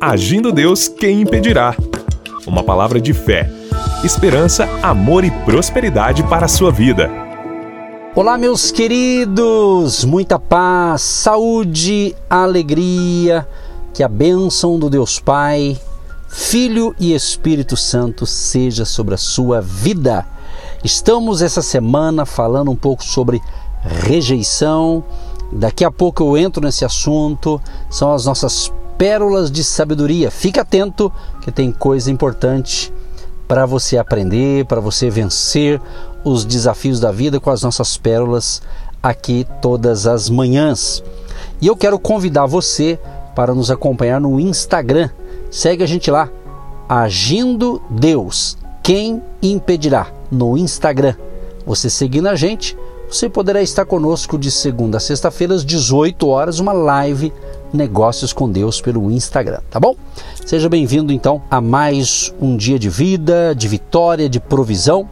Agindo Deus, quem impedirá? Uma palavra de fé, esperança, amor e prosperidade para a sua vida. Olá, meus queridos! Muita paz, saúde, alegria, que a bênção do Deus Pai, Filho e Espírito Santo seja sobre a sua vida. Estamos essa semana falando um pouco sobre rejeição. Daqui a pouco eu entro nesse assunto. São as nossas pérolas de sabedoria. Fique atento que tem coisa importante para você aprender, para você vencer os desafios da vida com as nossas pérolas aqui todas as manhãs. E eu quero convidar você para nos acompanhar no Instagram. Segue a gente lá, Agindo Deus. Quem impedirá? No Instagram. Você seguindo a gente, você poderá estar conosco de segunda a sexta-feira às 18 horas, uma live Negócios com Deus pelo Instagram, tá bom? Seja bem-vindo então a mais um dia de vida, de vitória, de provisão.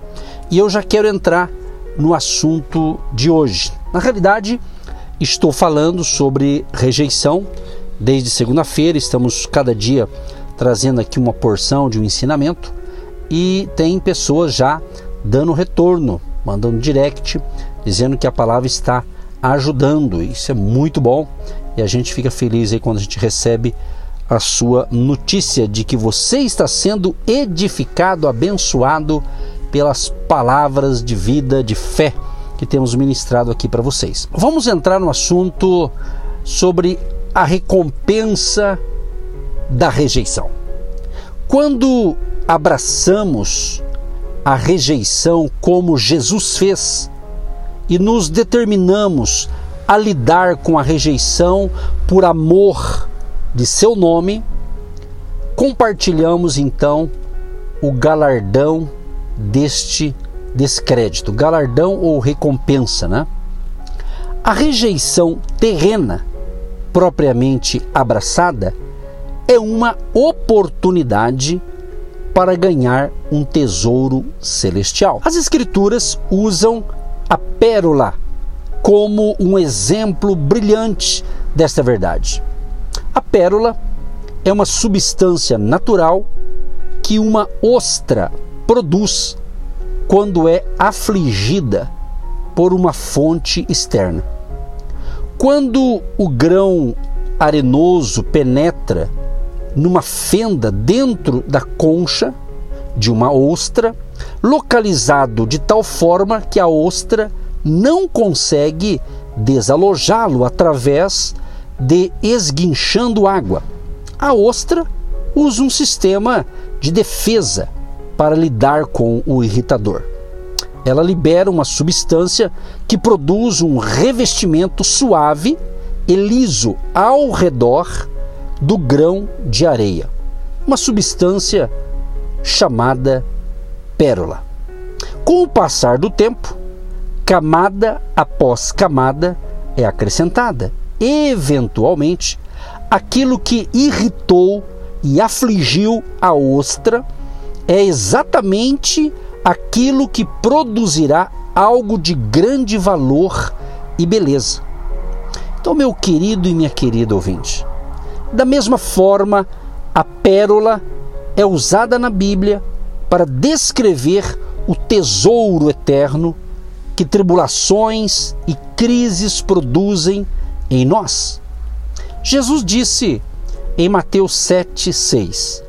E eu já quero entrar no assunto de hoje. Na realidade, estou falando sobre rejeição desde segunda-feira, estamos cada dia trazendo aqui uma porção de um ensinamento e tem pessoas já dando retorno, mandando direct, dizendo que a palavra está ajudando. Isso é muito bom e a gente fica feliz aí quando a gente recebe a sua notícia de que você está sendo edificado, abençoado pelas palavras de vida, de fé que temos ministrado aqui para vocês. Vamos entrar no assunto sobre a recompensa da rejeição. Quando abraçamos a rejeição como Jesus fez e nos determinamos a lidar com a rejeição por amor de seu nome, compartilhamos então o galardão deste descrédito, galardão ou recompensa, né? A rejeição terrena, propriamente abraçada, é uma oportunidade para ganhar um tesouro celestial. As Escrituras usam a pérola como um exemplo brilhante desta verdade. A pérola é uma substância natural que uma ostra produz quando é afligida por uma fonte externa. Quando o grão arenoso penetra numa fenda dentro da concha de uma ostra, localizado de tal forma que a ostra não consegue desalojá-lo através de esguinchando água. A ostra usa um sistema de defesa para lidar com o irritador. Ela libera uma substância que produz um revestimento suave e liso ao redor do grão de areia, uma substância chamada pérola. Com o passar do tempo, camada após camada é acrescentada. Eventualmente, aquilo que irritou e afligiu a ostra é exatamente aquilo que produzirá algo de grande valor e beleza. Então, meu querido e minha querida ouvinte, da mesma forma, a pérola é usada na Bíblia para descrever o tesouro eterno que tribulações e crises produzem em nós. Jesus disse em Mateus 7,6: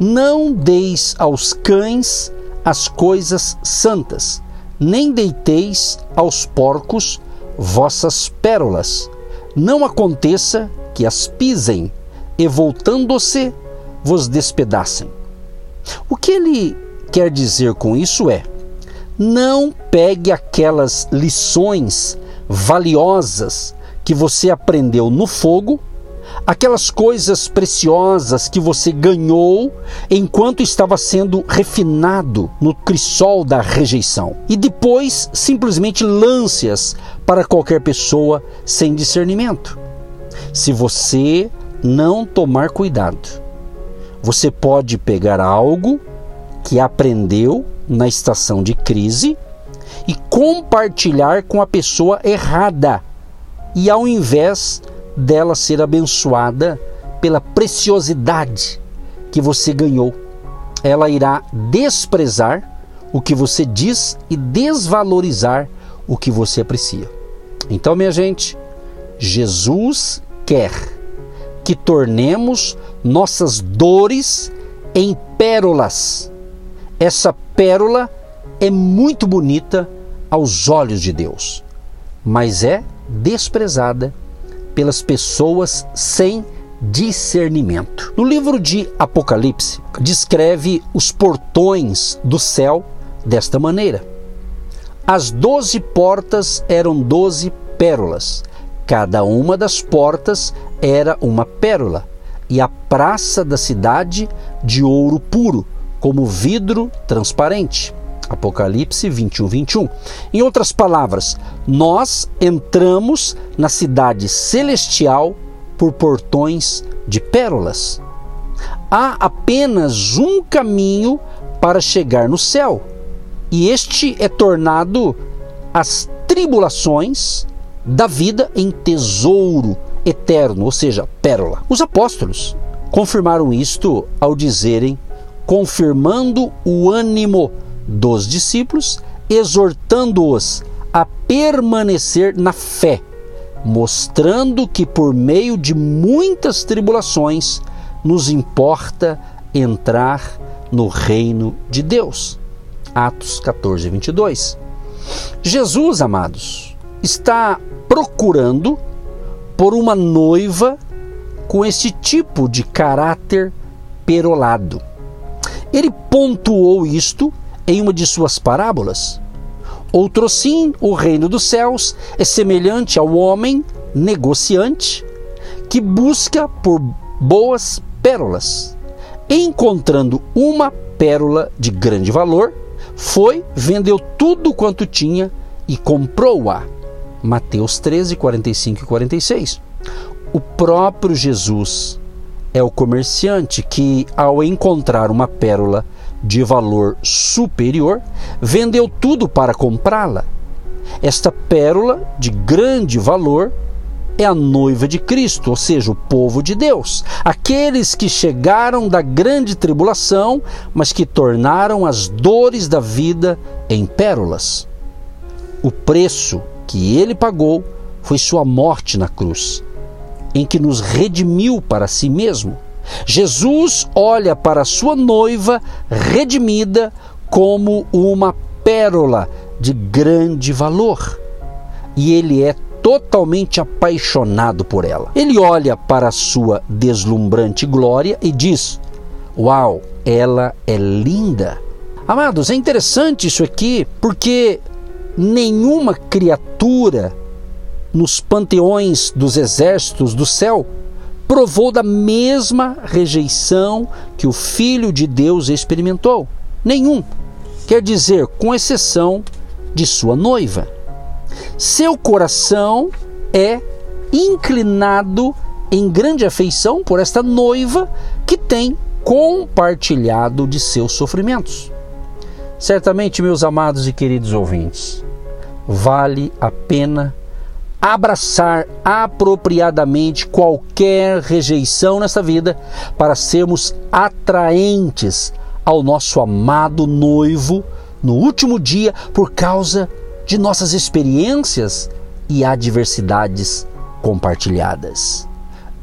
Não deis aos cães as coisas santas, nem deiteis aos porcos vossas pérolas. Não aconteça que as pisem e, voltando-se, vos despedacem. O que ele quer dizer com isso é: não pegue aquelas lições valiosas que você aprendeu no fogo, aquelas coisas preciosas que você ganhou enquanto estava sendo refinado no crisol da rejeição, e depois simplesmente lance-as para qualquer pessoa sem discernimento. Se você não tomar cuidado, você pode pegar algo que aprendeu na estação de crise e compartilhar com a pessoa errada. E ao invés dela ser abençoada pela preciosidade que você ganhou. Ela irá desprezar o que você diz e desvalorizar o que você aprecia. Então, minha gente, Jesus quer que tornemos nossas dores em pérolas. Essa pérola é muito bonita aos olhos de Deus, mas é desprezada pelas pessoas sem discernimento. No livro de Apocalipse, descreve os portões do céu desta maneira: As doze portas eram doze pérolas, cada uma das portas era uma pérola, e a praça da cidade de ouro puro, como vidro transparente. Apocalipse 21, 21. Em outras palavras, nós entramos na cidade celestial por portões de pérolas. Há apenas um caminho para chegar no céu, e este é tornado as tribulações da vida em tesouro eterno, ou seja, pérola. Os apóstolos confirmaram isto ao dizerem, confirmando o ânimo dos discípulos, exortando-os a permanecer na fé, mostrando que por meio de muitas tribulações nos importa entrar no reino de Deus. Atos 14, 22. Jesus, amados, está procurando por uma noiva com esse tipo de caráter perolado. Ele pontuou isto em uma de suas parábolas. Outro sim, o reino dos céus é semelhante ao homem negociante que busca por boas pérolas. Encontrando uma pérola de grande valor, foi, vendeu tudo quanto tinha e comprou-a. Mateus 13, 45 e 46. O próprio Jesus é o comerciante que, ao encontrar uma pérola de valor superior, vendeu tudo para comprá-la. Esta pérola de grande valor é a noiva de Cristo, ou seja, o povo de Deus, aqueles que chegaram da grande tribulação, mas que tornaram as dores da vida em pérolas. O preço que ele pagou foi sua morte na cruz, em que nos redimiu para si mesmo. Jesus olha para sua noiva redimida como uma pérola de grande valor. E ele é totalmente apaixonado por ela. Ele olha para sua deslumbrante glória e diz: Uau, ela é linda. Amados, é interessante isso aqui porque nenhuma criatura nos panteões dos exércitos do céu provou da mesma rejeição que o Filho de Deus experimentou. Nenhum. Quer dizer, com exceção de sua noiva. Seu coração é inclinado em grande afeição por esta noiva que tem compartilhado de seus sofrimentos. Certamente, meus amados e queridos ouvintes, vale a pena abraçar apropriadamente qualquer rejeição nessa vida para sermos atraentes ao nosso amado noivo no último dia por causa de nossas experiências e adversidades compartilhadas.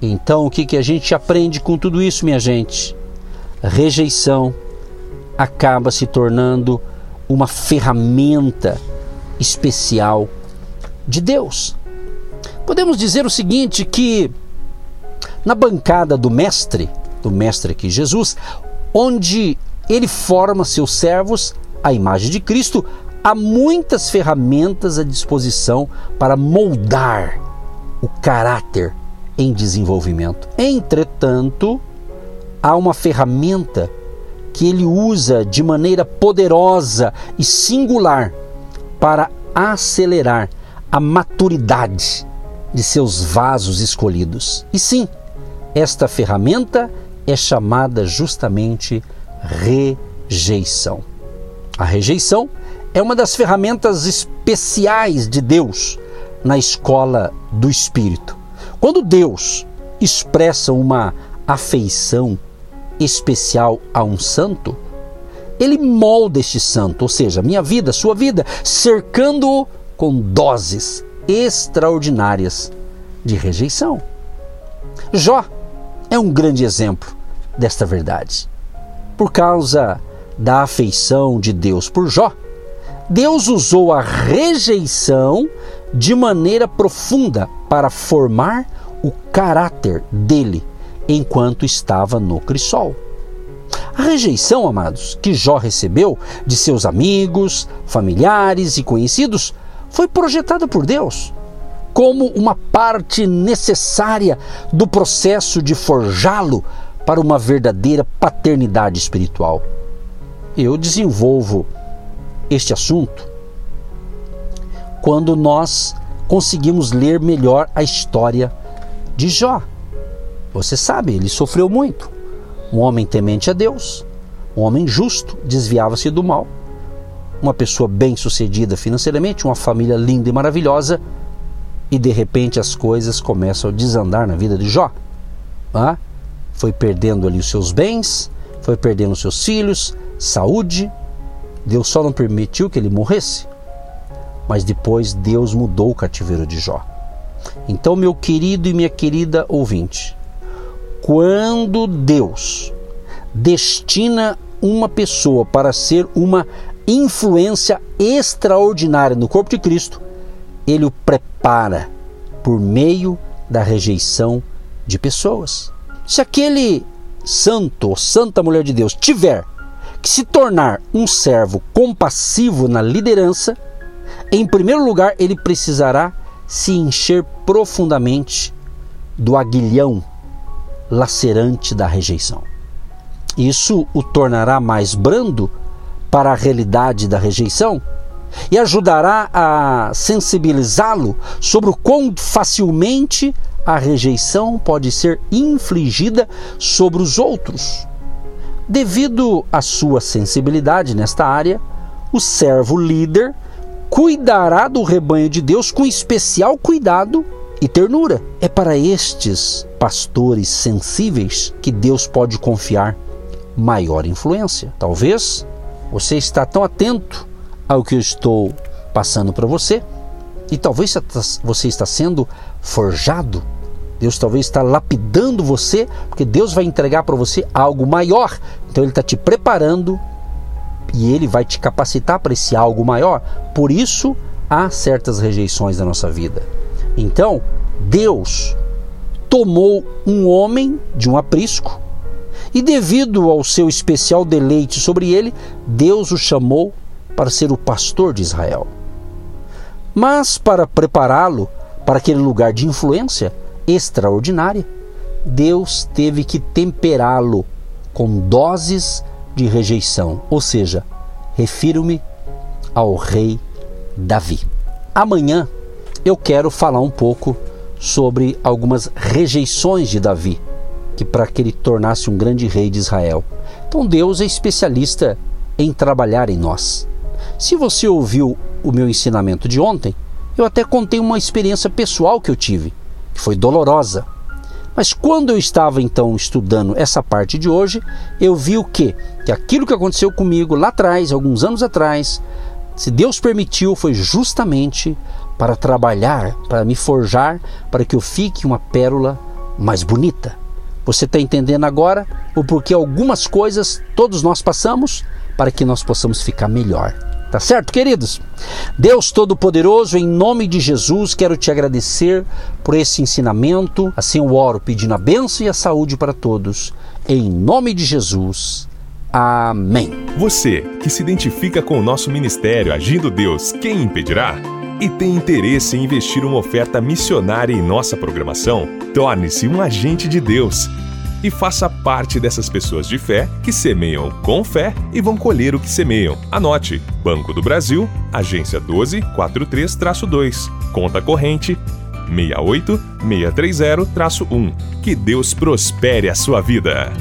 Então, o que, que a gente aprende com tudo isso, minha gente? Rejeição acaba se tornando uma ferramenta especial de Deus. Podemos dizer o seguinte: que na bancada do Mestre, do Mestre aqui Jesus, onde ele forma seus servos à imagem de Cristo, há muitas ferramentas à disposição para moldar o caráter em desenvolvimento. Entretanto, há uma ferramenta que ele usa de maneira poderosa e singular para acelerar a maturidade de seus vasos escolhidos. E sim, esta ferramenta é chamada justamente rejeição. A rejeição é uma das ferramentas especiais de Deus na escola do Espírito. Quando Deus expressam uma afeição especial a um santo, ele molda este santo, ou seja, minha vida, sua vida, cercando-o com doses extraordinárias de rejeição. Jó é um grande exemplo desta verdade. Por causa da afeição de Deus por Jó, Deus usou a rejeição de maneira profunda para formar o caráter dele enquanto estava no crisol. A rejeição, amados, que Jó recebeu de seus amigos, familiares e conhecidos foi projetada por Deus como uma parte necessária do processo de forjá-lo para uma verdadeira paternidade espiritual. Eu desenvolvo este assunto quando nós conseguimos ler melhor a história de Jó. Você sabe, ele sofreu muito. Um homem temente a Deus, um homem justo, desviava-se do mal. Uma pessoa bem-sucedida financeiramente, uma família linda e maravilhosa, e de repente as coisas começam a desandar na vida de Jó. Ah, foi perdendo ali os seus bens, foi perdendo os seus filhos, saúde. Deus só não permitiu que ele morresse. Mas depois Deus mudou o cativeiro de Jó. Então, meu querido e minha querida ouvinte, quando Deus destina uma pessoa para ser uma influência extraordinária no corpo de Cristo, ele o prepara por meio da rejeição de pessoas. Se aquele santo ou santa mulher de Deus tiver que se tornar um servo compassivo na liderança, em primeiro lugar ele precisará se encher profundamente do aguilhão lacerante da rejeição. Isso o tornará mais brando para a realidade da rejeição e ajudará a sensibilizá-lo sobre o quão facilmente a rejeição pode ser infligida sobre os outros. Devido à sua sensibilidade nesta área, o servo líder cuidará do rebanho de Deus com especial cuidado e ternura. É para estes pastores sensíveis que Deus pode confiar maior influência. Talvez você está tão atento ao que eu estou passando para você e talvez você está sendo forjado. Deus talvez está lapidando você, porque Deus vai entregar para você algo maior. Então Ele está te preparando e Ele vai te capacitar para esse algo maior. Por isso há certas rejeições na nossa vida. Então Deus tomou um homem de um aprisco e, devido ao seu especial deleite sobre ele, Deus o chamou para ser o pastor de Israel. Mas para prepará-lo para aquele lugar de influência extraordinária, Deus teve que temperá-lo com doses de rejeição, ou seja, refiro-me ao rei Davi. Amanhã eu quero falar um pouco sobre algumas rejeições de Davi, que para que ele tornasse um grande rei de Israel. Então Deus é especialista em trabalhar em nós. Se você ouviu o meu ensinamento de ontem, eu até contei uma experiência pessoal que eu tive, que foi dolorosa. Mas quando eu estava então estudando essa parte de hoje, eu vi o quê? Que aquilo que aconteceu comigo lá atrás, alguns anos atrás, se Deus permitiu, foi justamente para trabalhar, para me forjar, para que eu fique uma pérola mais bonita. Você está entendendo agora o porquê algumas coisas todos nós passamos para que nós possamos ficar melhor. Tá certo, queridos? Deus Todo-Poderoso, em nome de Jesus, quero te agradecer por esse ensinamento. Assim eu oro pedindo a bênção e a saúde para todos. Em nome de Jesus. Amém. Você que se identifica com o nosso ministério Agindo Deus, quem impedirá? E tem interesse em investir uma oferta missionária em nossa programação? Torne-se um agente de Deus e faça parte dessas pessoas de fé que semeiam com fé e vão colher o que semeiam. Anote: Banco do Brasil, agência 1243-2, conta corrente 68630-1. Que Deus prospere a sua vida.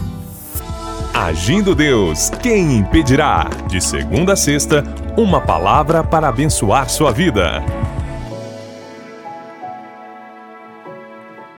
Agindo Deus, quem impedirá? De segunda a sexta, uma palavra para abençoar sua vida.